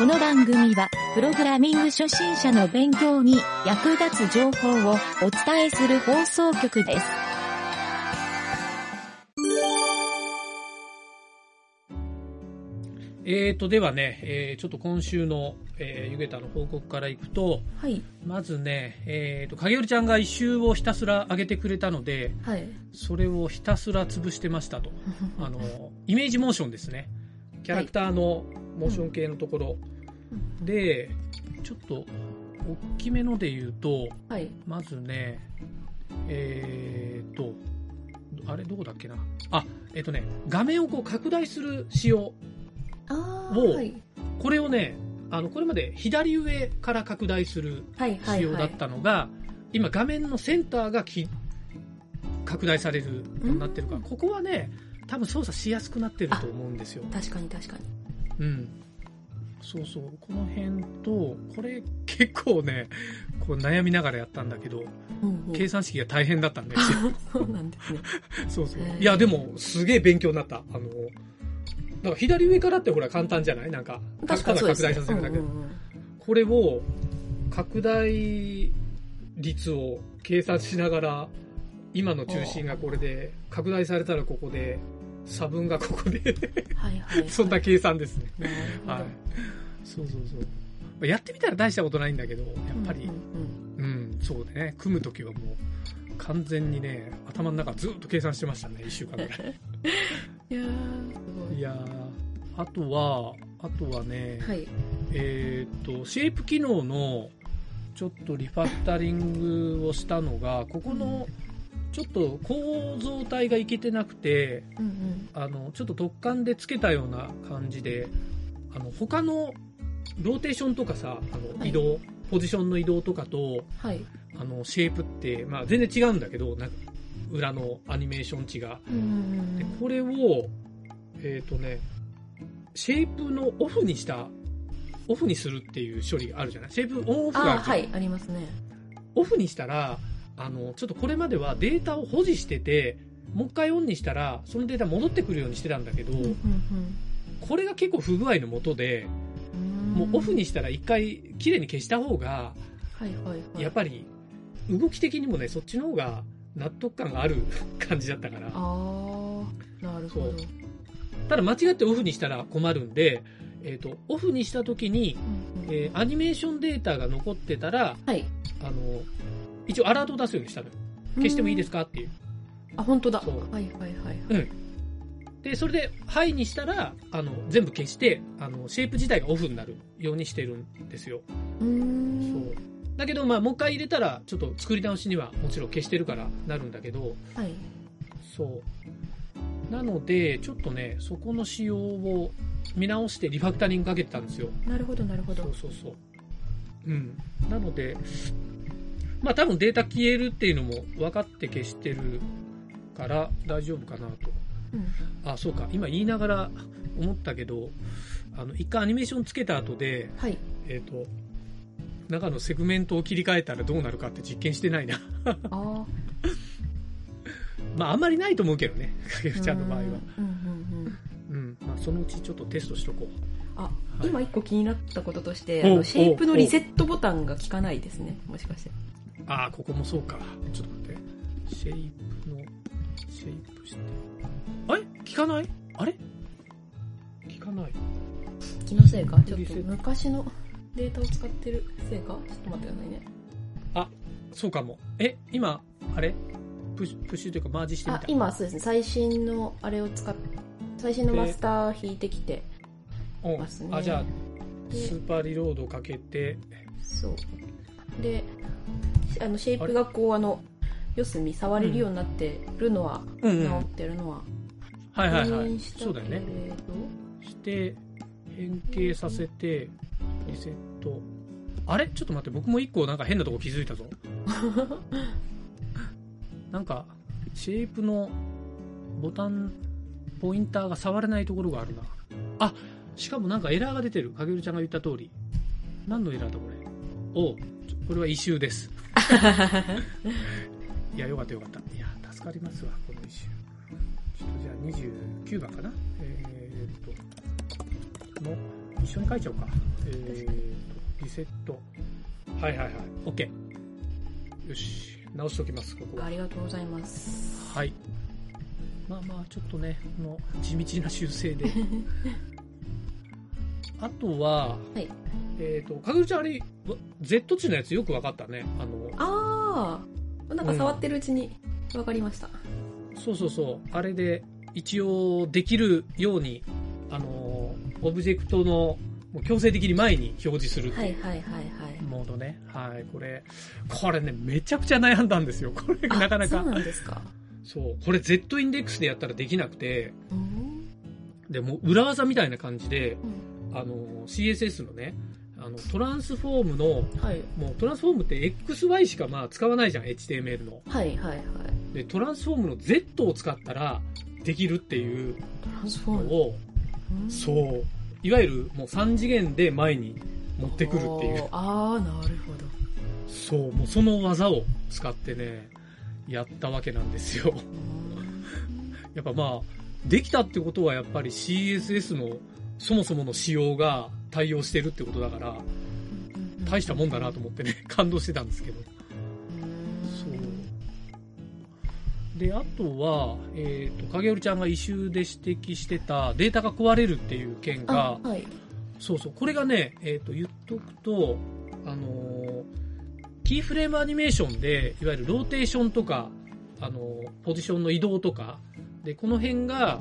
この番組は、プログラミング初心者の勉強に役立つ情報をお伝えする放送局です。えーと、ではね、えーちょっと今週の、えーゆげたの報告からいくと、はい。まずね、えーと、影織ちゃんが一周をひたすら上げてくれたので、はい。それをひたすら潰してましたと。あの、イメージモーションですね。キャラクターのモーション系のところ。で、ちょっと、大きめので言うと、はい。まずね、えーと、あれどこだっけな。あ、えっ、とね、画面をこう拡大する仕様。あおあ、はい。これをね、あの、これまで左上から拡大するはい、はい。仕様だったのが、今画面のセンターがき拡大されるようになってるから、うんここはね、多分操作しやすくなってると思うんですよ。確かに確かに。うん。そうそう。この辺と、これ結構ね、こう悩みながらやったんだけど、うんうん計算式が大変だったんですよ。そうなんですね。そうそういや、でも、すげえ勉強になった。あの、だから左上からってほら簡単じゃない？なんか、確かにね。拡大させるだけでうんうんうんこれを、拡大率を計算しながら、今の中心がこれで、拡大されたらここで、差分がここで、はいはい。そんな計算ですね。はい。そうそうそう。やってみたら大したことないんだけど、やっぱりうん、うんうん、そうだね。組むときはもう、完全にね、頭の中ずっと計算してましたね、一週間ぐらい。いやー、すごい。いやーあとは、あとはね、はい。えっ、と、シェイプ機能の、ちょっとリファクタリングをしたのが、ここの、ちょっと構造体がいけてなくて、うんうん。あの、ちょっと突貫でつけたような感じで、あの、他のローテーションとかさ、あの、はい移動、ポジションの移動とかと、はい。あの、シェイプって、まあ全然違うんだけど、裏のアニメーション値が。うんうんで、これを、えっ、とね、シェイプのオフにした、オフにするっていう処理があるじゃない？シェイプオンオフがああはい、ありますね。オフにしたら、あの、ちょっとこれまではデータを保持してて、もう一回オンにしたら、そのデータ戻ってくるようにしてたんだけど、うんうんこれが結構不具合のもとで、うん。もうオフにしたら一回綺麗に消した方が、はいはいはい。やっぱり動き的にもね、そっちの方が納得感がある 感じだったから。あー、なるほど。ただ間違ってオフにしたら困るんで、えっ、と、オフにした時に、うんうんえーアニメーションデータが残ってたら、はい。あの、一応アラートを出すようにしたのよ。消してもいいですかっていう。あ、本当だ。そうはいはいはい。うん。で、それで、はいにしたら、あの、全部消して、あの、シェイプ自体がオフになるようにしてるんですよ。うーん。そう。だけど、まあ、もう一回入れたら、ちょっと作り直しにはもちろん消してるからなるんだけど、はい。そう。なので、ちょっとね、そこの仕様を見直してリファクタリングかけてたんですよ。なるほどなるほどそう。そうそう。うん。なので、まあ多分データ消えるっていうのも分かって消してるから大丈夫かなと。うん。あ、そうか。今言いながら思ったけど、あの、一回アニメーションつけた後で、はい。えっ、と、中のセグメントを切り替えたらどうなるかって実験してないな。あ あ。まああんまりないと思うけどね。かけるちゃんの場合は。うんうんうん。うん。まあそのうちちょっとテストしとこう。あ、はい今一個気になったこととして、あの、シェイプのリセットボタンが効かないですね。もしかして。ああ、ここもそうか。ちょっと待って。シェイプの、シェイプして。あれ？聞かない？あれ？聞かない。気のせいか？ちょっと昔のデータを使ってるせいか？ちょっと待ってくださいね。そうかも。え、今、あれ？プッシュ、プッシュというかマージしてみた？、あ今そうですね。最新のあれを使っ最新のマスター引いてきてうんますね。あ、じゃあ、でスーパーリロードかけて、そう。で、あの、シェイプがこう、あの、四隅触れるようになってるのは、うんうん。直はいってるのは、はいはい確認。したけれどそうだよね。して、変形させて、リセット。あれ？ちょっと待って、僕も一個なんか変なとこ気づいたぞ。なんか、シェイプのボタン、ポインターが触れないところがあるな。あ、しかもなんかエラーが出てる。かげるちゃんが言った通り。何のエラーだこれ？おこれは異臭です。いや、よかったよかった。いや、助かりますわ、この異臭。ちょっとじゃあ29番かな。えー、っと、の、一緒に書いちゃおうか。えーと、リセット。はいはいはい。OK。よし。直しておきます、ここは。ありがとうございます。はい。まあまあ、ちょっとね、この地道な修正で。あとは、はいえっ、と、かぐるちゃんあれ、わ Z 値のやつよくわかったね。あの、ああ、なんか触ってるうちに分かりました。そうそうそう。あれで、一応できるように、あの、オブジェクトの、強制的に前に表示するいいうはいはいはい。モードね。はい、これ、これね、めちゃくちゃ悩んだんですよ。これ、あなかなかそう。なんですか。そう。これ Z インデックスでやったらできなくて、うん。でもう裏技みたいな感じで、うんあの、CSS のね、あの、トランスフォームの、はい。もうトランスフォームって XY しかまあ使わないじゃん、HTML の。はいはいはい。で、トランスフォームの Z を使ったらできるっていうトランスフォーム。のを、うんそう。いわゆるもう3次元で前に持ってくるっていう。ああ、なるほど。そう、もうその技を使ってね、やったわけなんですよ。やっぱまあ、できたってことはやっぱり CSS のそもそもの仕様が対応してるってことだから、大したもんだなと思ってね、感動してたんですけど。そう。で、あとは、えっ、と、影織ちゃんが異臭で指摘してたデータが壊れるっていう件があ、はい。そうそう、これがね、えっ、と、言っとくと、あのーキーフレームアニメーションで、いわゆるローテーションとか、あのーポジションの移動とか、で、この辺が、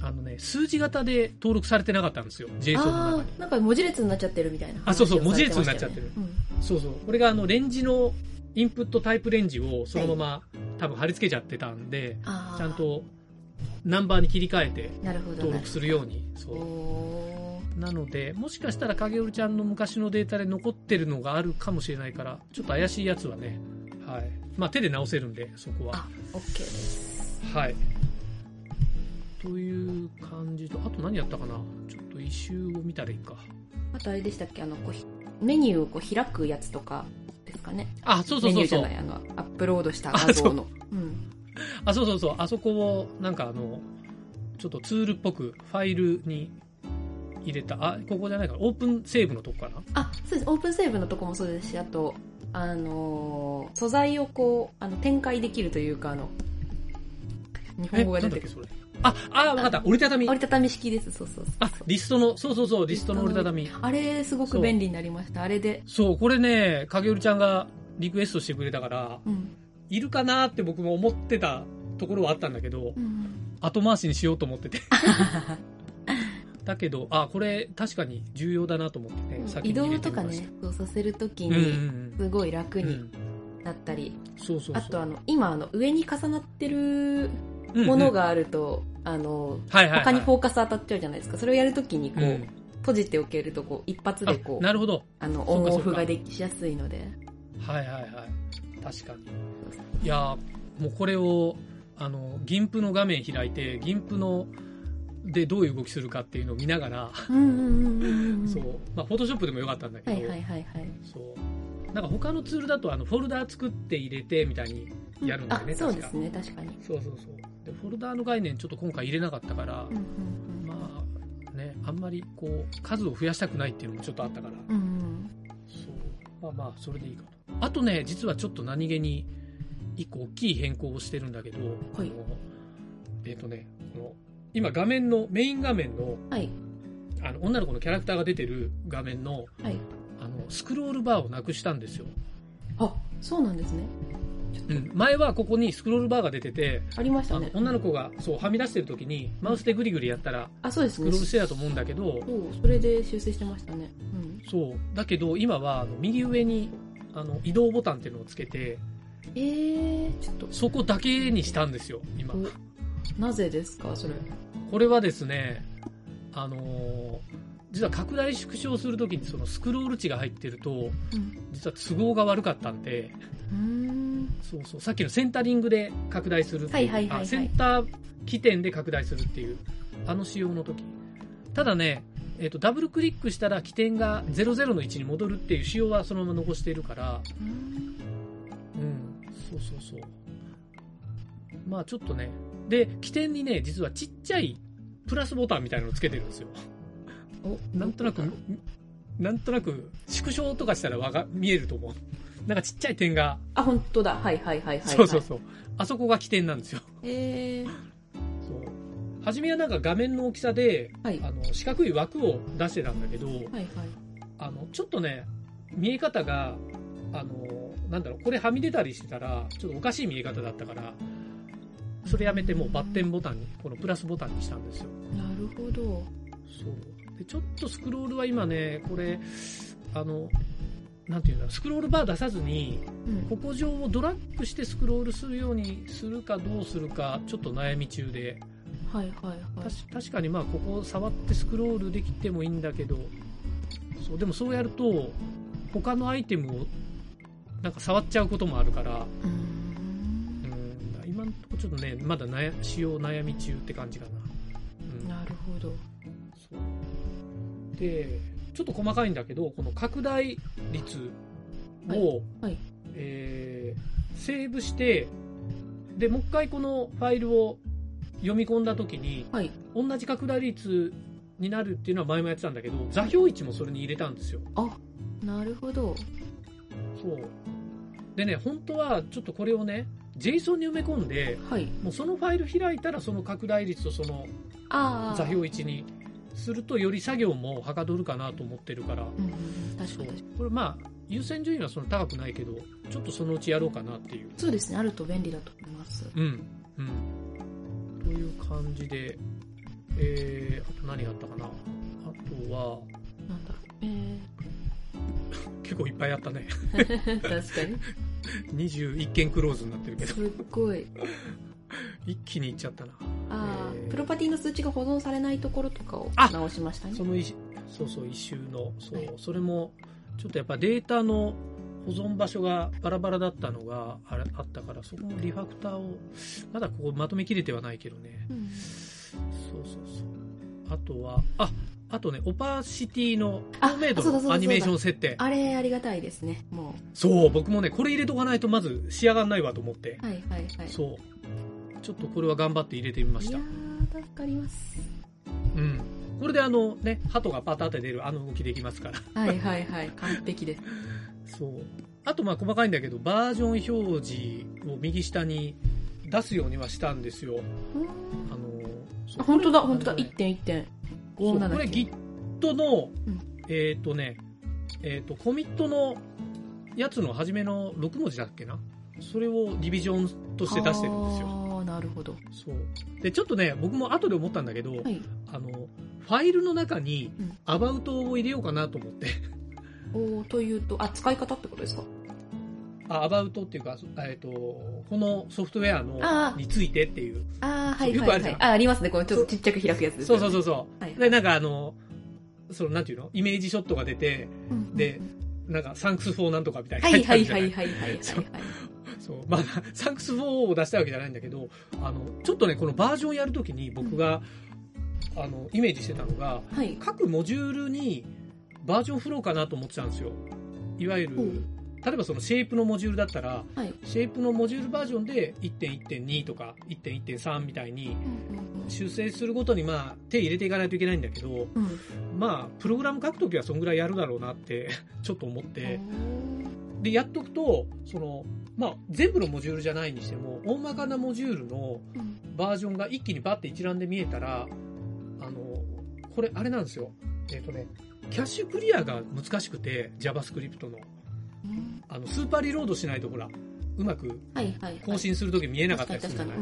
あのね、数字型で登録されてなかったんですよ、JSON の中に。なんか文字列になっちゃってるみたいな話をあそうそう。文字列になっちゃってるうんそうそう。これがあの、レンジの、インプットタイプレンジをそのまま、多分貼り付けちゃってたんで、ちゃんとナンバーに切り替えて登録するように。そおう。なので、もしかしたら影織ちゃんの昔のデータで残ってるのがあるかもしれないから、ちょっと怪しいやつはね、はい。まあ手で直せるんで、そこは。あオッケーですはい。という感じと、あと何やったかな？ちょっと一周を見たらいいか。あとあれでしたっけ？あのこうひメニューをこう開くやつとかですかね？あ、そうそうそうそうメニューじゃない。あのアップロードした画像のうんあ、そうそうそう。あそこを、なんかあの、ちょっとツールっぽくファイルに入れた、あ、ここじゃないかな。オープンセーブのとこかな？あそうですオープンセーブのとこもそうですしあとあのー素材をこうあの展開できるというかあの日本語が出てくる。あ、あ、わかった。折りたたみ。折りたたみ式ですそうそうそうあ、リストの、そうそうそう、リストの折りたたみ。あれすごく便利になりましたあれでそう、これね、影織ちゃんがリクエストしてくれたから、うん、いるかなって僕も思ってたところはあったんだけど、うん、後回しにしようと思ってて。だけど、あ、これ確かに重要だなと思ってね、先移に入動とかね。そうさせるときうんうんにすごい楽にうんうん。なったり、そうそうそう。あとあの今あの上に重なってるうんうんもの、があると、あのはいはいはい、他にフォーカス当たっちゃうじゃないですか。それをやるときにこう、うん。閉じておけるとこう一発でこあうなるほど。あのオンオフができしやすいので。はいはいはい。確かに。いやーもうこれを、あの、銀プの画面開いて、銀プの、でどういう動きするかっていうのを見ながら、うんうんうんうんうんそう、まあ、フォトショップでもよかったんだけど、はいはいはいはい。そう。なんか他のツールだと、あの、フォルダー作って入れてみたいにやるんだよね、あそう確かですね確かに。そうそうそう。で、フォルダーの概念ちょっと今回入れなかったから、うんうんまあ、ね、あんまりこう、数を増やしたくないっていうのもちょっとあったから、うんうんそう。まあまあ、それでいいかと。あとね、実はちょっと何気に、一個大きい変更をしてるんだけど、はいえっ、とね、この、今画面の、メイン画面の、はいあの、女の子のキャラクターが出てる画面の、はいあの、スクロールバーをなくしたんですよ。あそうなんですね。前はここにスクロールバーが出てて、ありましたね。女の子が、そう、はみ出してる時に、マウスでグリグリやったら、あそうですね。スクロールしてたと思うんだけど、そうそれで修正してましたね。うん。そう。だけど、今は、あの右上に、あの、移動ボタンっていうのをつけて、えー、ちょっとそこだけにしたんですよ、今。おなぜですかそれ。これはですね、あのー実は拡大縮小するときにそのスクロール値が入ってると、うん。実は都合が悪かったんで、うーん。そうそう、さっきのセンタリングで拡大するっていう、はいはいはいはい。あセンター起点で拡大するっていう、あの仕様の時。ただね、えっ、と、ダブルクリックしたら起点が00の位置に戻るっていう仕様はそのまま残しているから、うん。うん、そうそうそう。まあちょっとね。で、起点にね、実はちっちゃいプラスボタンみたいなのをつけてるんですよ。おなんとなくなんとなく縮小とかしたらわが見えると思うなんかちっちゃい点が、あ、本当だ。はいはいはいはい、はい。そうそうそうあそこが起点なんですよえー、そう初めはなんか画面の大きさではい。あの四角い枠を出してたんだけど、はいはい。あのちょっとね見え方があのなんだろうこれはみ出たりしてたらちょっとおかしい見え方だったからそれやめてもうバッテンボタンにこのプラスボタンにしたんですよなるほど。そうでちょっとスクロールは今ねこれあのなんていうんだスクロールバー出さずにうん。ここ上をドラッグしてスクロールするようにするかどうするかちょっと悩み中ではいはいはい。たし確かにまあここ触ってスクロールできてもいいんだけどそうでもそうやると他のアイテムをなんか触っちゃうこともあるから、うーん。うん、今のところちょっとねまだ悩使用悩み中って感じかな、うん、なるほど。でちょっと細かいんだけどこの拡大率を、はいはいえーセーブしてでもう一回このファイルを読み込んだ時にはい。同じ拡大率になるっていうのは前もやってたんだけど座標位置もそれに入れたんですよなるほど。そうでね本当はちょっとこれをね JSON に埋め込んではい。もうそのファイル開いたらその拡大率とそのああ。座標位置にするとより作業もはかどるかなと思ってるからうん。確かに。これまあ優先順位はその高くないけどちょっとそのうちやろうかなっていうそうですね。あると便利だと思います。うんうんという感じでえー、あと何があったかなあとはなんだ？え 結構いっぱいあったねー、確かに。21件クローズになってるけどすっごい。一気にいっちゃったなああ、えープロパティの数値が保存されないところとかをあ直しましたね。その一そうそう一周のそう、はいそれもちょっとやっぱデータの保存場所がバラバラだったのがあれあったからそこのリファクターをまだここまとめきれてはないけどねうんそうそうそうあとはああとねオパシティのあ透明度のアニメーション設定あれありがたいですね。もそう僕もねこれ入れとかないとまず仕上がんないわと思ってう。はいはいはい。そうちょっとこれは頑張って入れてみましたいやー、助かります。うんこれであのね鳩がパタって出るあの動きできますからはいはいはい。完璧です。そう。あとまあ細かいんだけど、バージョン表示を右下に出すようにはしたんですよ。うんあの本当だ、本当だ。あのね1.1点。そう579これ Git の、うんえっ、とね、えっ、と、コミットのやつの初めの6文字だっけな？それをディビジョンとして出してるんですよ。なるほど。そう。で、ちょっとね、僕も後で思ったんだけど、はい。あの、ファイルの中にうんアバウトを入れようかなと思って。おーというと、あ、使い方ってことですか？あアバウトっていうか、えっ、と、このソフトウェアのについてっていう。ああ、はいよくあるじゃんはいはい。あ、ありますね。このちょっとちっちゃく開くやつですそう。そうそうそう。はいで、なんかあの、その、なんていうの？イメージショットが出て、うんでなんか、 Thanks for なんとかみたいなはいはいはいはいはいはいそう。まあ、 Thanks for を出したいわけじゃないんだけど、あの、ちょっとね、このバージョンやるときに僕が、あの、イメージしてたのが、はい。各モジュールにバージョン振ろうかなと思ってたんですよ。いわゆる例えばそのシェイプのモジュールだったら、はい。シェイプのモジュールバージョンで1.1.2とか1.1.3みたいに修正するごとにまあ手入れていかないといけないんだけど、うん。うん。まあ、プログラム書くときはそんぐらいやるだろうなって、ちょっと思って。で、やっとくと、その、まあ、全部のモジュールじゃないにしても、大まかなモジュールのうんバージョンが一気にバッて一覧で見えたら、あの、これ、あれなんですよ。えっ、とね、キャッシュクリアが難しくて、JavaScript の。うんあの、スーパーリロードしないと、ほら、うまく。更新するとき見えなかったりするじゃない？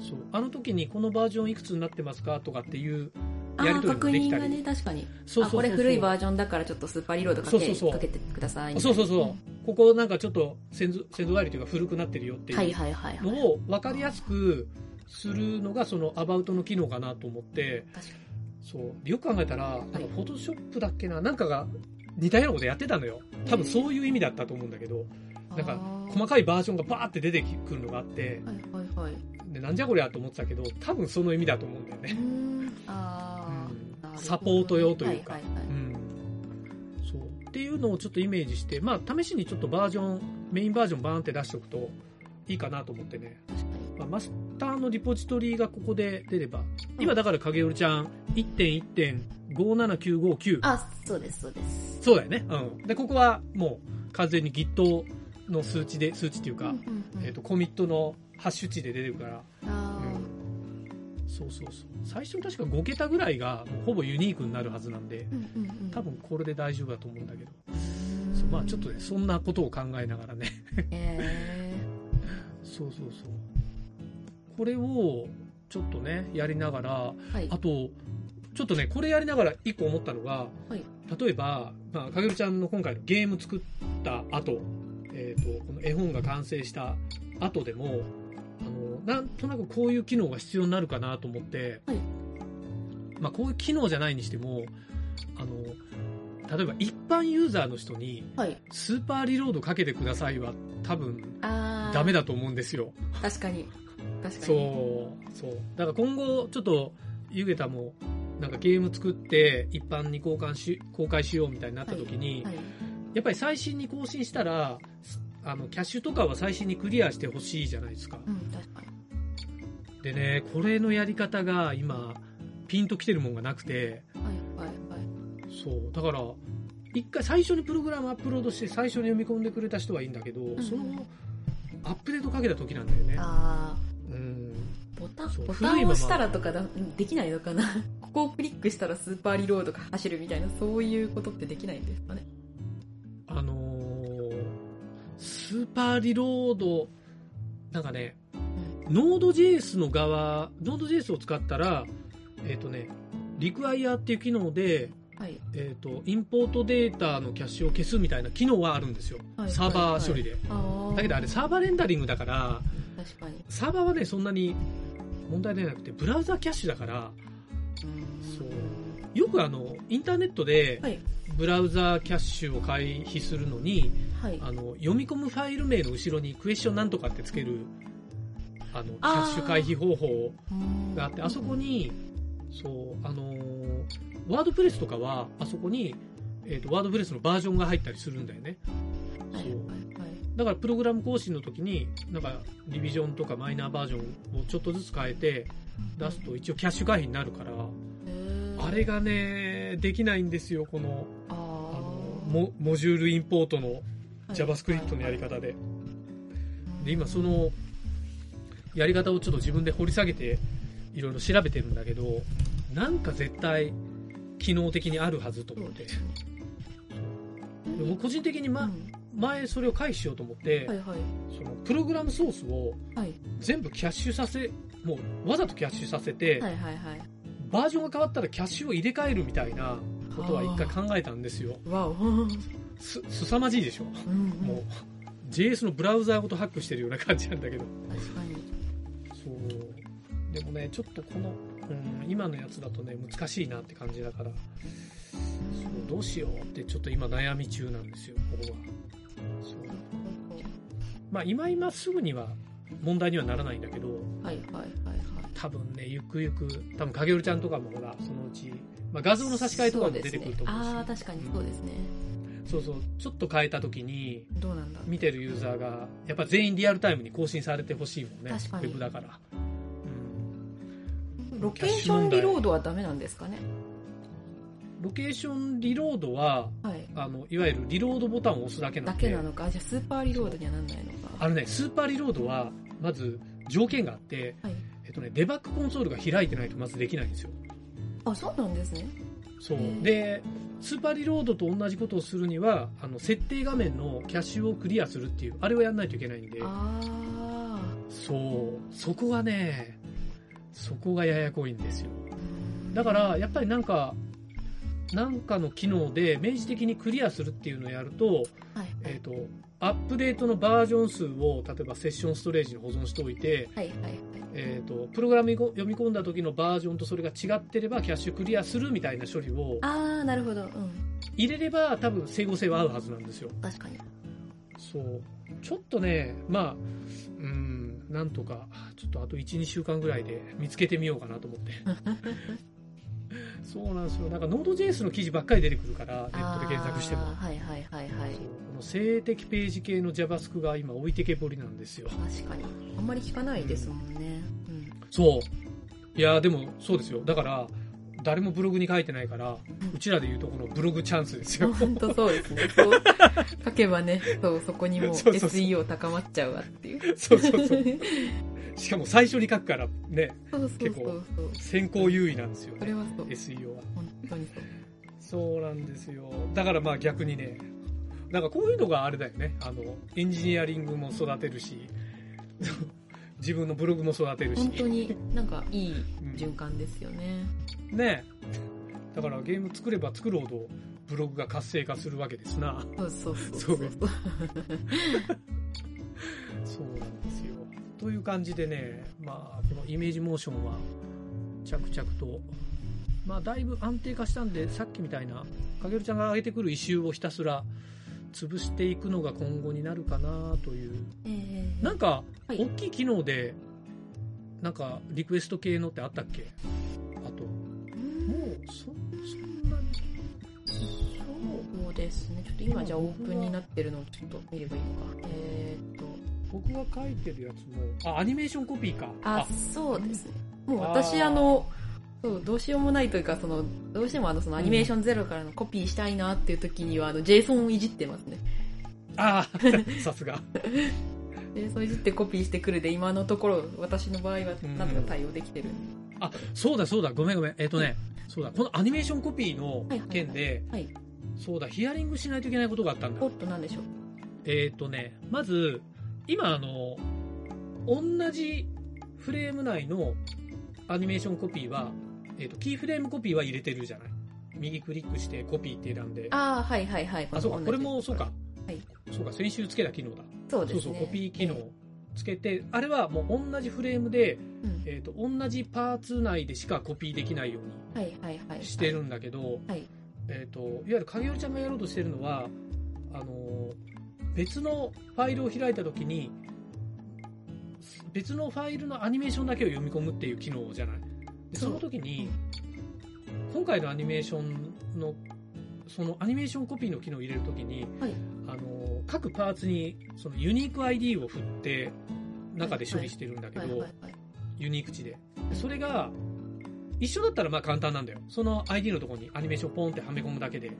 そう。あの時にこのバージョンいくつになってますかとかっていうやりとり確もできたり。認がね、確かに。あ、そうこれ古いバージョンだからちょっとスーパーリロードかけそうそうそうかけてください。そうそうそう。ここなんかちょっと先祖先祖返りというか古くなってるよってはいいう。のを分かりやすくするのがそのアバウトの機能かなと思って、そう。よく考えたら、フォトショップだっけな、なんかが似たようなことやってたのよ。多分そういう意味だったと思うんだけど、に。なんか細かいバージョンがバーって出てくるのがあって、はいはいはい。でなんじゃこりゃと思ってたけど、多分その意味だと思うんだよね。サポート用というかはいはいはいうん。そう。っていうのをちょっとイメージして、まあ試しにちょっとバージョン、メインバージョンバーンって出しておくといいかなと思ってね。まあ、マスターのリポジトリがここで出れば、今だから影織ちゃん57959。あ、そうです、そうです。そうだよね。うん。で、ここはもう完全に Git の数値で、数値っていうか、うんうんうんえっ、と、コミットのハッシュ値で出てるから、あそうそうそう。最初確か5桁ぐらいがもうほぼユニークになるはずなんで、ーうんうんうん多分これで大丈夫だと思うんだけど、うんそうまあちょっとね、そんなことを考えながらね、え そうそうそう。これをちょっとね、やりながら、ーはいあと、ちょっとね、これやりながら一個思ったのが、はい。例えば、まあ、かげるちゃんの今回のゲーム作った後、えっ、と、この絵本が完成した後でも、あの、なんとなくこういう機能が必要になるかなと思って、はい。まあ、こういう機能じゃないにしても、あの、例えば一般ユーザーの人に、はい。スーパーリロードかけてくださいは多分ダメだと思うんですよ。確かに。確かに。そう、そう。だから今後、ちょっと、ゆげたも、なんかゲーム作って、一般に交換し、公開しようみたいになった時に、はいやっぱり最新に更新したら、あの、キャッシュとかは最新にクリアしてほしいじゃないですか。うん確かに。でね、これのやり方が今、ピンときてるもんがなくて、はいはいはい。そう。だから、一回最初にプログラムアップロードして最初に読み込んでくれた人はいいんだけど、ん。その、アップデートかけた時なんだよね。あうん。ーボタンボタンを押したらとかだできないのかな。ここをクリックしたらスーパーリロードが走るみたいなそういうことってできないんですかね。あのースーパーリロード、なんかね、ノード JS の側、ノード JS を使ったら、えっ、とね、リクワイアっていう機能で、はい。えっ、と、インポートデータのキャッシュを消すみたいな機能はあるんですよ。はい。サーバー処理で。あー。だけどあれサーバーレンダリングだから、確かに。サーバーはね、そんなに問題出なくて、ブラウザキャッシュだから、そう。よくあの、インターネットではい。ブラウザキャッシュを開閉するのに、はい。あの読み込むファイル名の後ろにクエスチョンなんとかってつけるあのキャッシュ回避方法うんがあってあそこにそうあのーワードプレスとかはあそこに、えー、とワードプレスのバージョンが入ったりするんだよね。はい。そうだからプログラム更新の時になんかリビジョンとかマイナーバージョンをちょっとずつ変えて出すと一応キャッシュ回避になるからあれがねできないんですよこのああのーモモジュールインポートのはい。JavaScript のやり方で。で、今その、やり方をちょっと自分で掘り下げて、いろいろ調べてるんだけど、なんか絶対、機能的にあるはずと思って。そうですねでも個人的に、ま、うん前それを回避しようと思って、はいはいそのプログラムソースをはい全部キャッシュさせ、もうわざとキャッシュさせて、はいはいはいバージョンが変わったらキャッシュを入れ替えるみたいなことは一回考えたんですよ。す、凄まじいでしょ？もう、JS のブラウザーごとハックしてるような感じなんだけど。確かにそう。でもね、ちょっとこの、うん、今のやつだとね、難しいなって感じだから、そうどうしようってちょっと今悩み中なんですよ、ここは。そう。まあ、今今すぐには問題にはならないんだけど、はいはいはいはい多分ね、ゆくゆく、多分影るちゃんとかもほら、そのうち、まあ、画像の差し替えとかも出てくると思うし、ね、ああ確かにそうですね、そうそう、ちょっと変えた時に、どうなんだ見てるユーザーが、やっぱ全員リアルタイムに更新されてほしいもんね。確かにウェブだから。うん。ロケーションリロードはダメなんですかねロケーションリロードは、はいあの、いわゆるリロードボタンを押すだけなんで。だけなのか？じゃあスーパーリロードにはなんないのか？あのね、スーパーリロードは、まず条件があって、はいえっとね、デバッグコンソールが開いてないとまずできないんですよ。あそうなんですねそう。で、スーパーリロードと同じことをするには、あの、設定画面のキャッシュをクリアするっていう、あれをやらないといけないんで、ああそう。そこがね、そこがややこいんですよ。うんだから、やっぱりなんか、なんかの機能で明示的にクリアするっていうのをやると、はいえっ、と、アップデートのバージョン数を、例えばセッションストレージに保存しておいて、はいはいはいえっ、と、プログラムに読み込んだ時のバージョンとそれが違ってればキャッシュクリアするみたいな処理をああなるほどうん入れれば多分整合性は合うはずなんですよ。確かにそう。ちょっとね、まあ、うん、なんとか、ちょっとあと1、2週間ぐらいで見つけてみようかなと思って。そうなんですよ。なんか Node.js の記事ばっかり出てくるから、ネットで検索しても。はいはいはいはいこの性的ページ系の JavaScript が今置いてけぼりなんですよ。確かにあんまり聞かないですもんね、うん、そう。いや、でもそうですよ。だから、誰もブログに書いてないから、うちらで言うとこのブログチャンスですよ。本当そうですね。そう書けばね、そう、そこにもう SEO 高まっちゃうわっていう。そうそうそう。しかも最初に書くからね、そうそうそうそう。先行優位なんですよね。SEO は。本当にそう。なんですよ。だからまあ逆にね、なんかこういうのがあれだよね。あの、エンジニアリングも育てるし、自分のブログも育てるし。本当になんかいい循環ですよね。ねだからゲーム作れば作るほどブログが活性化するわけですな。そうそうそうそう そうなんで。という感じでね、まあ、このイメージモーションは着々と、まあ、だいぶ安定化したんで、さっきみたいな、かげるちゃんが上げてくる異臭をひたすら潰していくのが今後になるかなという。えーなんか、はい大きい機能で、なんか、リクエスト系のってあったっけ？あと、もう、そ、そんなに。そうですね。ちょっと今じゃあオープンになってるのをちょっと見ればいいのか。えーっと、僕が書いてるやつも、あ、アニメーションコピーか。あ、そうですね。もう私あの、そう、どうしようもないというか、その、どうしてもあの、そのアニメーションゼロからのコピーしたいなっていう時には、あの、JSON をいじってますね。ああ、さすが。JSON いじってコピーしてくるで、今のところ、私の場合はうんなんとか対応できてるんで。あ、そうだそうだ、ごめんごめん。えっ、とね、そうだ、このアニメーションコピーのはいはいはい件で、はい。そうだ、ヒアリングしないといけないことがあったんだお。っと、なんでしょう。えっ、とね、まず、今あの、同じフレーム内のアニメーションコピーは、えっ、と、キーフレームコピーは入れてるじゃない？右クリックしてコピーって選んで。ああ、はいはいはい。あ、そうか、これもそうか。はい。そうか、先週つけた機能だ。そうですね。そうそう、コピー機能つけて、あれはもう同じフレームで、うん。えっ、と、同じパーツ内でしかコピーできないように。してるんだけど、はい。えー、といわゆる影織ちゃんがやろうとしてるのはあのー別のファイルを開いたときに別のファイルのアニメーションだけを読み込むっていう機能じゃない？でその時に今回のアニメーションのそのアニメーションコピーの機能を入れるときに、はいあのー各パーツにそのユニーク ID を振って中で処理してるんだけど。ユニーク値で。でそれが、一緒だったらまあ簡単なんだよ。その ID のところにアニメーションポンってはめ込むだけで、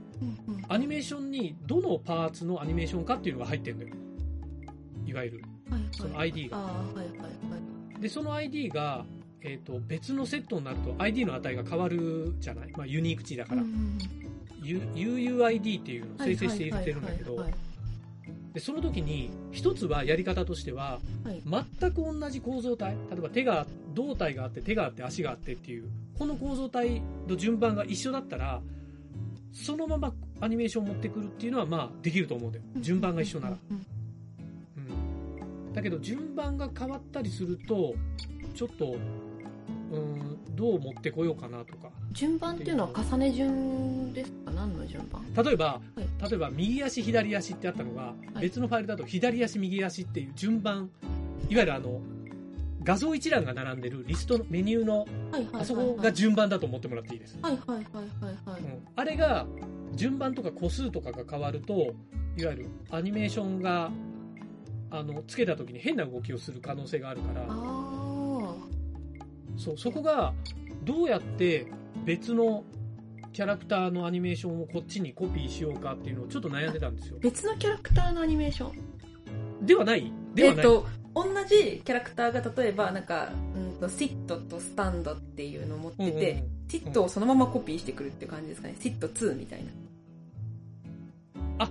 アニメーションにどのパーツのアニメーションかっていうのが入ってるんだよ。いわゆる。その ID が。で、その ID が、えっ、と、別のセットになると ID の値が変わるじゃない？まあユニーク値だから。うん U- UUID っていうのを生成して入れてるんだけどで、その時に、一つはやり方としては、はい全く同じ構造体例えば手が胴体があって手があって足があってっていうこの構造体の順番が一緒だったらそのままアニメーションを持ってくるっていうのはまあできると思うんだよ。順番が一緒なら、うんうん、だけど順番が変わったりするとちょっとうんどう持ってこようかなとか。順番っていうのは重ね順ですか？何の順番？例えば、い。例えば右足左足ってあったのが、はい。別のファイルだと左足右足っていう順番。いわゆるあの画像一覧が並んでるリストのメニューのあそこが順番だと思ってもらっていいです、はいはいはいはいはい。うん。あれが順番とか個数とかが変わるといわゆるアニメーションがあのつけた時に変な動きをする可能性があるから。あそうそこがどうやって別のキャラクターのアニメーションをこっちにコピーしようかっていうのをちょっと悩んでたんですよ。ー別のキャラクターのアニメーション？ではない、えっと同じキャラクターが例えばなんか、うん、とシットとスタンドっていうのを持ってて、うんうんうん。シットをそのままコピーしてくるっていう感じですかね。シット2みたいな。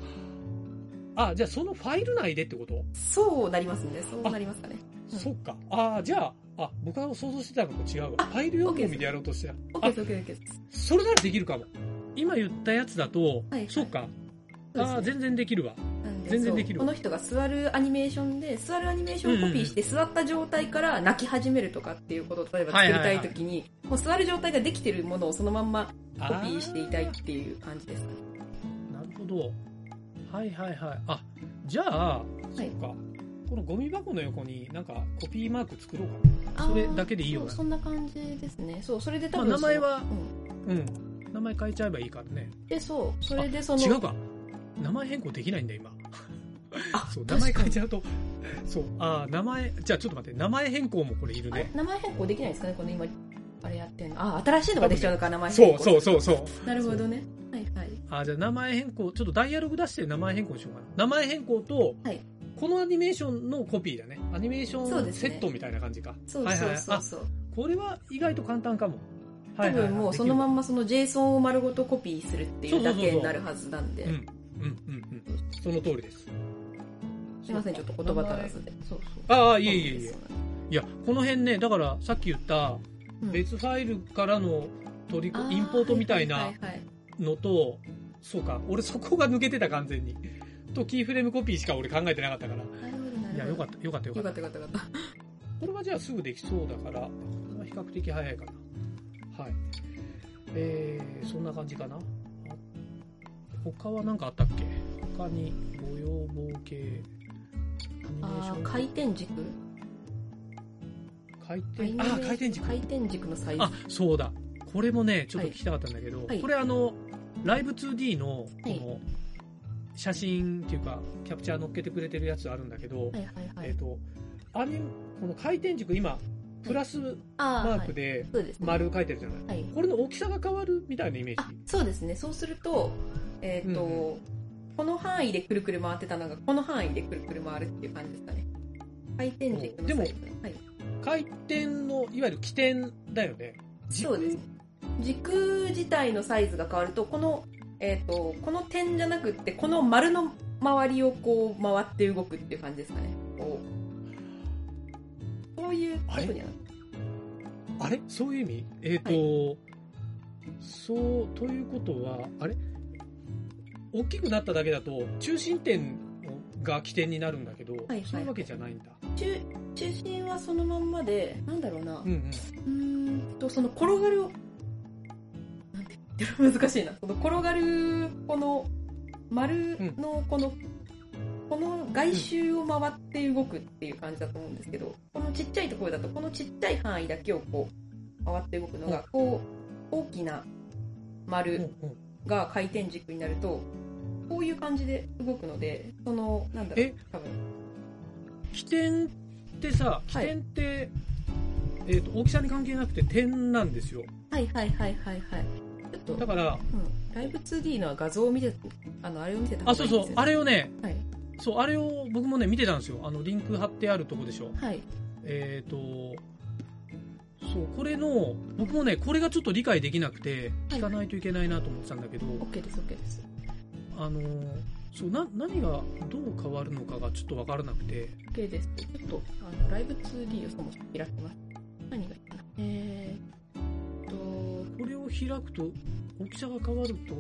あじゃあそのファイル内でってこと、そうなりますね。そうなりますかね。うん。そっか。ああじゃああ僕が想像してたのと違うわ。あファイル読みでやろうとして。た OK です OK です。それならできるかも。今言ったやつだと、はいそうかそうですねああ全然できるわ。全然できるこの人が座るアニメーションで座るアニメーションをコピーして座った状態から泣き始めるとかっていうことを例えば作りたい時にもう座る状態ができてるものをそのまんまコピーしていたいっていう感じですかね。なるほど。はいはいはい。あじゃあ、そっか。このゴミ箱の横になんかコピーマーク作ろうかな。それだけでいいよなそうそんな感じですね。そうそれで多分まあ名前はう。ん。うん。名前変えちゃえばいいからね。でそう。それでその違うか名前変更できないんだ今あ そう名前変えちゃうとそうああ名前じゃあちょっと待って名前変更もこれいるね名前変更できないですかねこの今あれやってんのあ、新しいのができちゃうのか、名前そう変更。そうそうそう。なるほどね。はいはい。あ、じゃあ名前変更、ちょっとダイアログ出して名前変更しようかな。名前変更と、はいこのアニメーションのコピーだね。アニメーションそうですねセットみたいな感じか。そうはいはいそうそうそう。これは意外と簡単かも。多分もうそのまま。んまその JSON を丸ごとコピーするっていうだけになるはずなんでうん。うんうんうん。その通りです。すいません、ちょっと言葉足らずで。そうそう。ああ、いえいえいえ。いや、この辺ね、だからさっき言ったうん別ファイルからの取りこ、インポートみたいなはいはいそうか、俺そこが抜けてた完全に。と、キーフレームコピーしか俺考えてなかったから。いや、よかった、よかった、よかっ。よかったたよかったよかっこれはじゃあすぐできそうだから、これは比較的早いかな。はい。えー、そんな感じかな。あ他は何かあったっけ？他にご要望系、アニメーシ回転軸？回転、あ、回転軸。回転軸のサイズ。あ、そうだ。これもね、ちょっと聞きたかったんだけど、はいこれあの、ライブ 2D の、こはいの、写真っていうか、キャプチャー乗っけてくれてるやつあるんだけど、はいはいはい。えっ、と、アニこの回転軸今、プラスあマークで。丸書いてるじゃない、はい。これの大きさが変わるみたいなイメージ？あ、そうですね。そうすると、えっ、と、うんこの範囲でくるくる回ってたのが、この範囲でくるくる回るっていう感じですかね。回転軸のサイズ。はい。回転の、いわゆる起点だよね。軸？そうですね。軸自体のサイズが変わると、この、えっ、と、この点じゃなくって、この丸の周りをこう回って動くっていう感じですかね。こう。いうことにあれ？そういう意味？えっ、と、そう、ということは、あれ？大きくなっただけだと、中心点が起点になるんだけど、はいそういうわけじゃないんだ。中、中心はそのまんまで、なんだろうな。うんうん。うーんと、その転がる、なんて言ってる？難しいな。その転がる、この、丸のこの、この外周を回って動くっていう感じだと思うんですけど、このちっちゃいところだと、このちっちゃい範囲だけをこう、回って動くのが、こう、大きなうん丸うんが回転軸になると、こういう感じで動くので、その、なんだろうえ、多分。起点ってさ、起点って、えっ、と、大きさに関係なくて点なんですよ。はいはいはいはいはい。ちょっと、だから、うん、ライブ 2D の画像を見て、あの、あれを見てたあ、そうそう、あれれをね、はい。そう、あれを僕もね、見てたんですよ。あの、リンク貼ってあるとこでしょ。はい。えっ、と、そう、これの、僕もね、これがちょっと理解できなくて、はい聞かないといけないなと思ってたんだけど、OK です、OK です。あのーそうな何がどう変わるのかがちょっと分からなくて OK です。ちょっと、あの、ライブ 2D をそもそも開きます。何がいいかな。えーっと、これを開くと大きさが変わると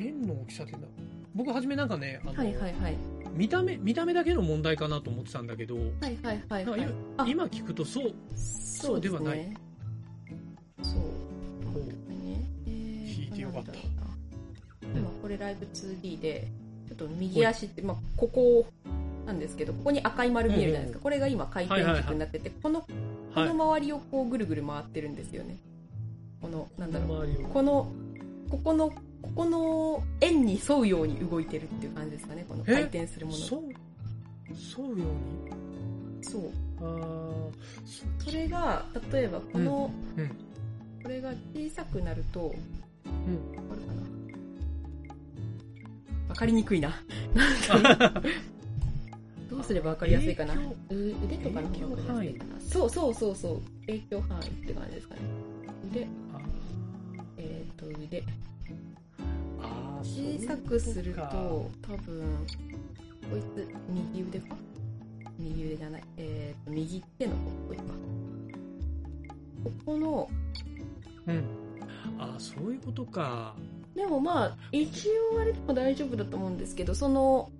円の大きさってな僕初めなんかねあの、はいはいはい。見た目見た目だけの問題かなと思ってたんだけど、はいはいはい、はい。あ今聞くとそうそうではない。そう。ね、えー引いてよかった今これライブ 2D で、ちょっと右足って、まあ、ここなんですけど、ここに赤い丸見えるじゃないですか。これが今回転軸になってて、この、こはいの周りをこうぐるぐる回ってるんですよね。この、なんだろう。この、ここの、ここの円に沿うように動いてるっていう感じですかね。この回転するものが。そう？そうように？そう。あーそそれが、例えばこの、うんこれが小さくなると、うんわかるかな？わかりにくいな。どうすればわかりやすいかな？腕とかの方がわかりやすいかなそうそうそうそう。影響範囲って感じですかね。腕、あえっ、と腕。小さくすると、多分、こいつ、右腕か？右腕じゃない。えっ、と、右手のここか。ここの、うん。あーそういうことか。でもまあ、一応あれでも大丈夫だと思うんですけど、その、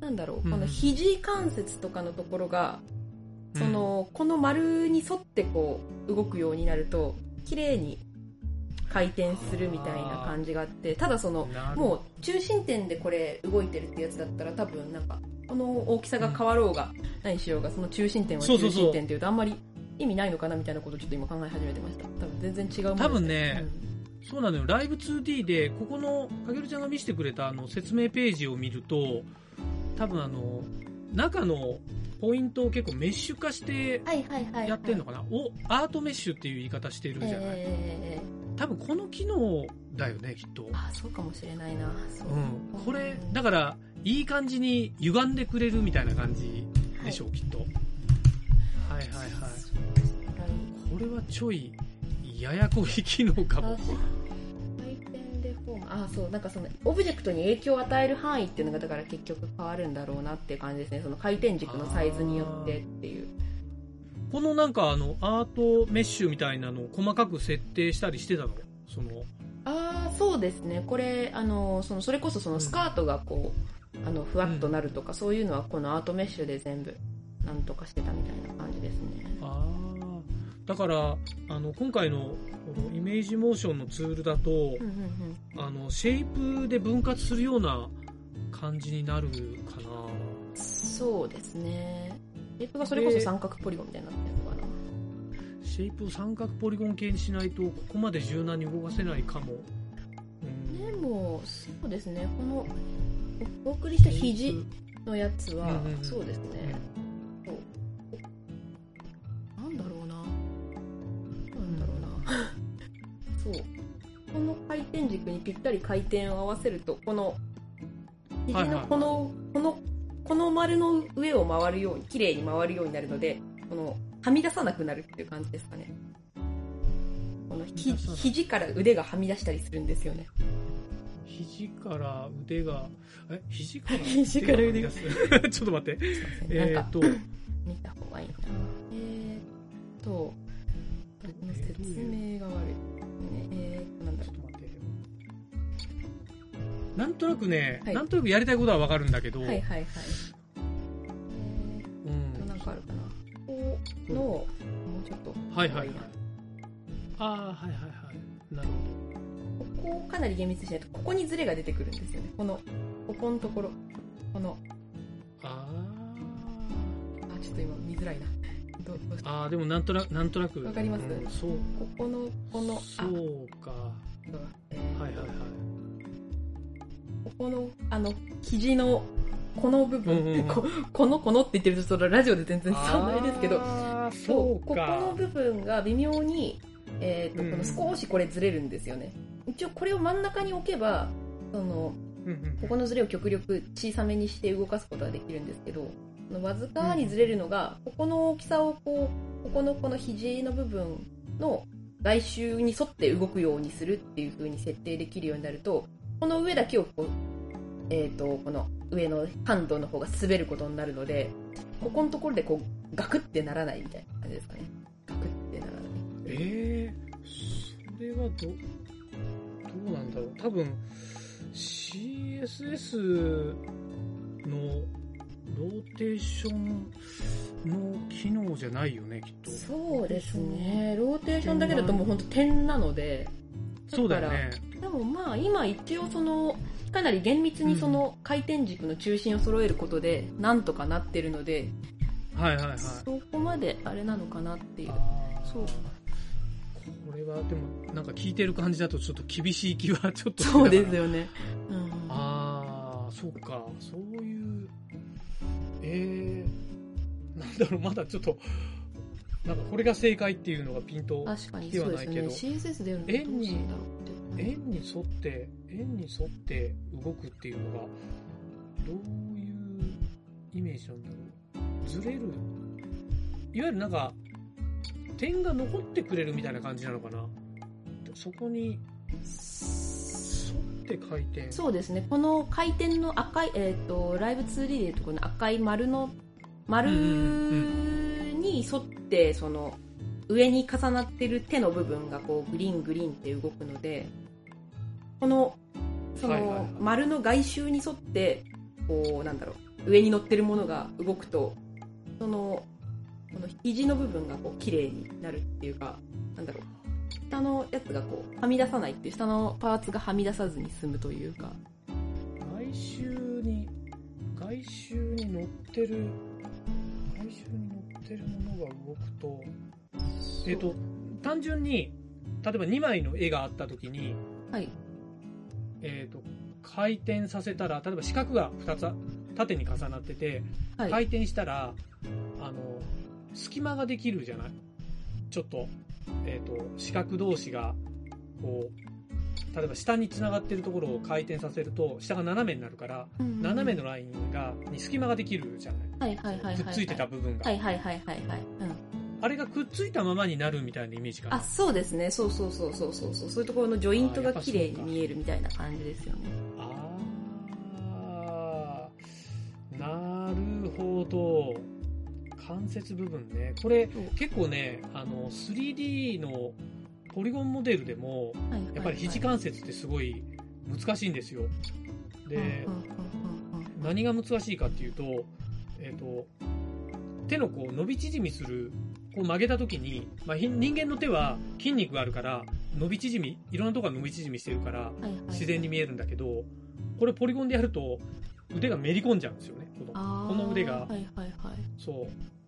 なんだろう、うん。この肘関節とかのところが、その、この丸に沿ってこう、動くようになると、綺麗に回転するみたいな感じがあって、ただその、もう中心点でこれ動いてるってやつだったら多分なんか、この大きさが変わろうが、何しようが、その中心点は中心点っていうとあんまり意味ないのかなみたいなことをちょっと今考え始めてました。多分全然違うものです多分ねそうなのよ。ライブ 2D でここのかげるちゃんが見せてくれたあの説明ページを見ると多分あの中のポイントを結構メッシュ化してはいはいはいはい。やってんのかな、おアートメッシュっていう言い方してるじゃない、え多分この機能だよねきっと。ー、あ、そうかもしれないな。そううん、これだからいい感じに歪んでくれるみたいな感じでしょう、きっと。はいはいはい。これはちょいややこい機能かもあそう。なんかそのオブジェクトに影響を与える範囲っていうのがだから結局変わるんだろうなっていう感じですね。その回転軸のサイズによってっていう。このなんかあのアートメッシュみたいなのを細かく設定したりしてたの？その。ああそうですね。これあのそのそれこそそのスカートがこう、あのふわっとなるとか、そういうのはこのアートメッシュで全部なんとかしてたみたいな感じですねだからあの今回のこのイメージモーションのツールだと、あのシェイプで分割するような感じになるかな。そうですね。テープがそれこそ三角ポリゴンみたいになってるのかな。シェイプを三角ポリゴン系にしないとここまで柔軟に動かせないかも、うん。でもそうですね。このおお送りした肘のやつは、そうですね、そう軸にぴったり回転を合わせるとこの肘はいはい。のこの、このこの丸の上を回るように綺麗に回るようになるのでこのはみ出さなくなるっていう感じですかね。この肘から腕がはみ出したりするんですよね。肘から腕がえ？肘から 肘から腕が。ちょっと待って。えーっと見た方がいいな。えー、っとこの説明が。悪い、なんとなくね、はい。なんとなくやりたいことはわかるんだけど、うはいはいはい。うん。なんかあるかな。こうのもうちょっと。はいはいはい。ああはいはいはい。なるほここをかなり厳密にしないとここにズレが出てくるんですよね。このここのところ。この。どああちょっと今見づらいな。どどうしーあーでもなんとなくなんとなく。わかります？うんそう。ここのこのあ。そうかここのあの生地のこの部分、うんうんうん。ここのこのって言ってるとそのラジオで全然伝わらないですけど。そうここかの部分が微妙に、えーとうんこの少しこれずれるんですよね。一応これを真ん中に置けばそのうんうんここのずれを極力小さめにして動かすことができるんですけどわずかにずれるのが、ここの大きさをこうここのこの肘の部分の外周に沿って動くようにするっていう風に設定できるようになるとこの上だけをこう、えー、とこの上のハンドの方が滑ることになるのでここのところでこうガクってならないみたいな感じですかね。ガクってならない。えー、それはどどうなんだろう。多分 CSS のローテーションの機能じゃないよねきっと。そうですね。ローテーションだけだともう本当点なのでそうだよね。でもまあ今一応そのかなり厳密にその回転軸の中心を揃えることでなんとかなってるので、はいはいはい。そこまであれなのかなっていう。そう。これはでもなんか聞いてる感じだとちょっと厳しい気はちょっとそうですよよね、うん、ああそうか。そういうえー、なんだろうまだちょっとなんかこれが正解っていうのがピンと確かにでそうですね。はないけど円に沿って円に沿って動くっていうのがどういうイメージなんだろう。ずれる。いわゆるなんか点が残ってくれるみたいな感じなのかな。そこに沿って回転。そうですね。この回転の赤い、えっとライブ 2D でいうとこの赤い丸の丸うんうんに沿ってその上に重なってる手の部分がこうグリーングリーンって動くのでこのその丸の外周に沿ってこうなんだろう上に乗ってるものが動くとそのこの肘の部分がこう綺麗になるっていうかなんだろう下のやつがこうはみ出さないっていう下のパーツがはみ出さずに済むというか。外周に外周に乗ってる外周にてるものが動くとえっ、と単純に例えば2枚の絵があった時にはい。えー、と回転させたら例えば四角が2つあ縦に重なってて、はい。回転したら、あの、隙間ができるじゃない？ちょっと、えっ、と、四角同士が、こう、例えば下に繋がってるところを回転させると、下が斜めになるから、斜めのラインが、に隙間ができるじゃない？はいはいはいはいはい。くっついてた部分が。はいはいはいはいはい。うん。あれがくっついたままになるみたいなイメージかな。あ、そうですね。そうそうそうそうそうそう。そういうところのジョイントが綺麗に見えるみたいな感じですよね。あーなるほど。関節部分ね。これ結構ね、あの、3D のポリゴンモデルでも。やっぱり肘関節ってすごい難しいんですよ。で何が難しいかっていうと、えっ、と、手のこう伸び縮みする、こう曲げた時に、まあ、ひ人間の手は筋肉があるから、伸び縮み、いろんなところが伸び縮みしてるから、自然に見えるんだけど、これポリゴンでやると腕がめり込んじゃうんですよね。このこの腕がはいはいはい。そう。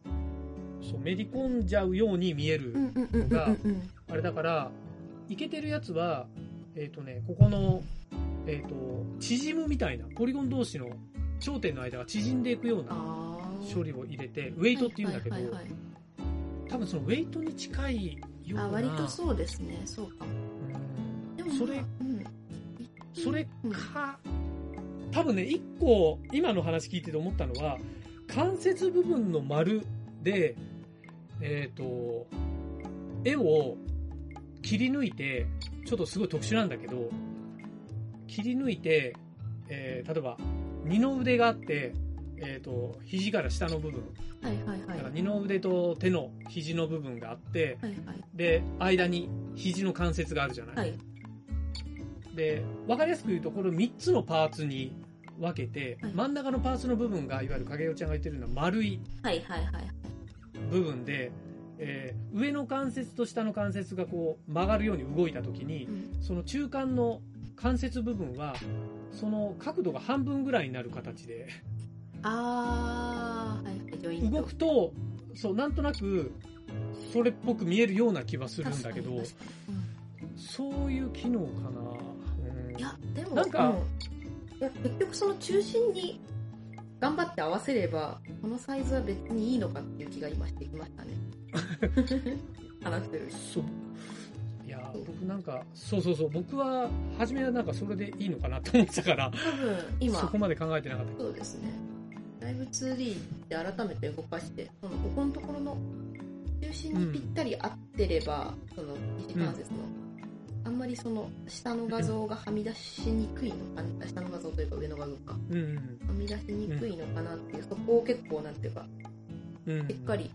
そう、めり込んじゃうように見える。うんうんうんうんうん。あれだから、いけてるやつは、えっ、とね、ここの、えっ、と、縮むみたいな、ポリゴン同士の頂点の間が縮んでいくような処理を入れて、ウェイトって言うんだけど、多分そのウェイトに近いような。あ、割とそうですね。そうかも。うんでも、それ、うん。それうんか、多分ね、一個、今の話聞いてて思ったのは、関節部分の丸で、えっ、と、絵を切り抜いて、ちょっとすごい特殊なんだけど、切り抜いて、えー例えば、二の腕があって、えっ、と、肘から下の部分、はいはいはい。だから二の腕と手の肘の部分があって、はいはい。で、間に肘の関節があるじゃない、はい。で、わかりやすく言うと、これ3つのパーツに分けて、はい真ん中のパーツの部分が、いわゆる影代ちゃんが言ってるのは丸いはいはいはい。部分で、えー上の関節と下の関節がこう曲がるように動いたときにう、ん。その中間の関節部分は、その角度が半分ぐらいになる形で、あー、はい。動くと、そう、なんとなく、それっぽく見えるような気はするんだけど、うん。そういう機能かな。うん。いや、でも、なんかうん。いや結局その中心に頑張って合わせれば、このサイズは別にいいのかっていう気が今してきましたね。話してる。そう。いや、僕なんか、そうそうそう、僕は、初めはなんかそれでいいのかなと思ってたから、多分、今、そこまで考えてなかった。そうですね。だいぶ 2D で改めて動かして、そのここのところの中心にぴったり合ってれば、その肘関節の、あんまりその下の画像がはみ出しにくいのかな、下の画像というか上の画像か、うんうん。はみ出しにくいのかなっていう、そこを結構なんていうか、うん。しっかり、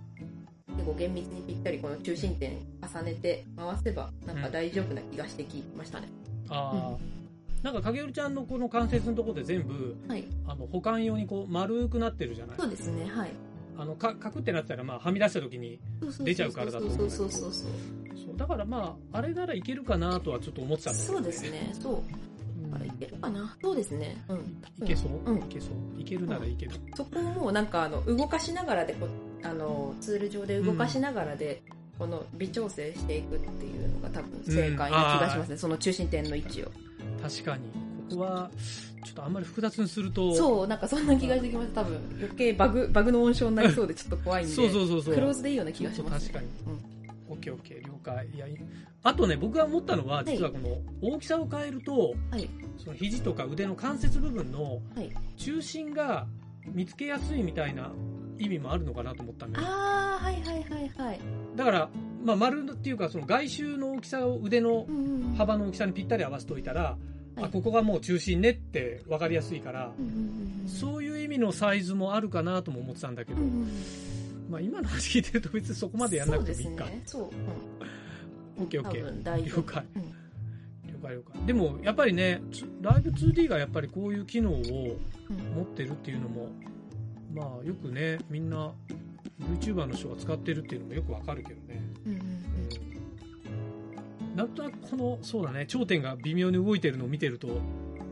結構厳密にぴったりこの中心点重ねて回せば、なんか大丈夫な気がしてきましたね。ああ。なんか、影織ちゃんのこの関節のところで全部、はい。あの、保管用にこう、丸くなってるじゃないそうですね、はい。あの、か、かくってなってたら、まあ、はみ出した時に、出ちゃうからだと思うんだけどそうそうそうそう。そう、だからまあ、あれならいけるかなとはちょっと思ってたんだけど、そうです。ね、そう。うんだからいけるかなそうですね。うん。いけそう、うんいけそう？いけるならいいけど。そこをもうなんかあの、動かしながらでこ、あの、ツール上で動かしながらで、この微調整していくっていうのが多分正解な気がしますね。その中心点の位置を。確かに。ここは、ちょっとあんまり複雑にすると、そう、なんかそんな気がしてきました。多分余計バグ、バグの温床になりそうでちょっと怖いんで。そうそうそうそう。クローズでいいような気がします、確かに。うんオッケーオッケー、了解。いや、いあとね、僕が思ったのは、い実はこの大きさを変えると、はい。その肘とか腕の関節部分のはい。中心が見つけやすいみたいな意味もあるのかなと思ったんだよ。あー、はいはいはいはい。だから、まあ、丸っていうか、その外周の大きさを腕のうんうんうん。幅の大きさにぴったり合わせておいたら、はいあ、ここがもう中心ねって分かりやすいから。そういう意味のサイズもあるかなとも思ってたんだけど、まあ、今の話聞いてると別にそこまでやんなくてもいいか。そうう。うんオッケーオッケー。了解うん了解了解。でも、やっぱりね、つライブ 2D がやっぱりこういう機能をうん持ってるっていうのも、まあ、よくね、みんな、VTuber の人が使ってるっていうのもよくわかるけどね。なんとなくこの、そうだね、頂点が微妙に動いてるのを見てると、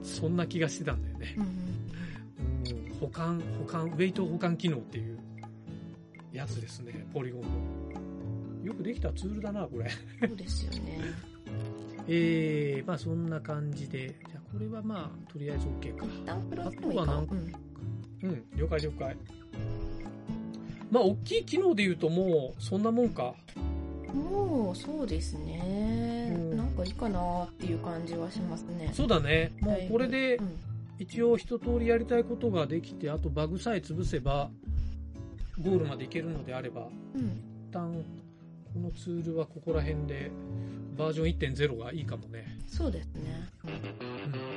そんな気がしてたんだよね。うんうん。保管、保管、ウェイト保管機能っていうやつですね、ポリゴンの。よくできたツールだな、これ。そうですよね。えー、まあそんな感じで、じゃあこれはまあ、とりあえず OK か。あとはなんうんうん、了解了解。まあ、大きい機能で言うともう、そんなもんか。もう、そうですね。うんなんかいいかなっていう感じはしますね。そうだね。もうこれでう、ん一応一通りやりたいことができて、あとバグさえ潰せば、ゴールまでいけるのであれば、うん。一旦、このツールはここら辺で、バージョン1.0がいいかもね。そうですね。うん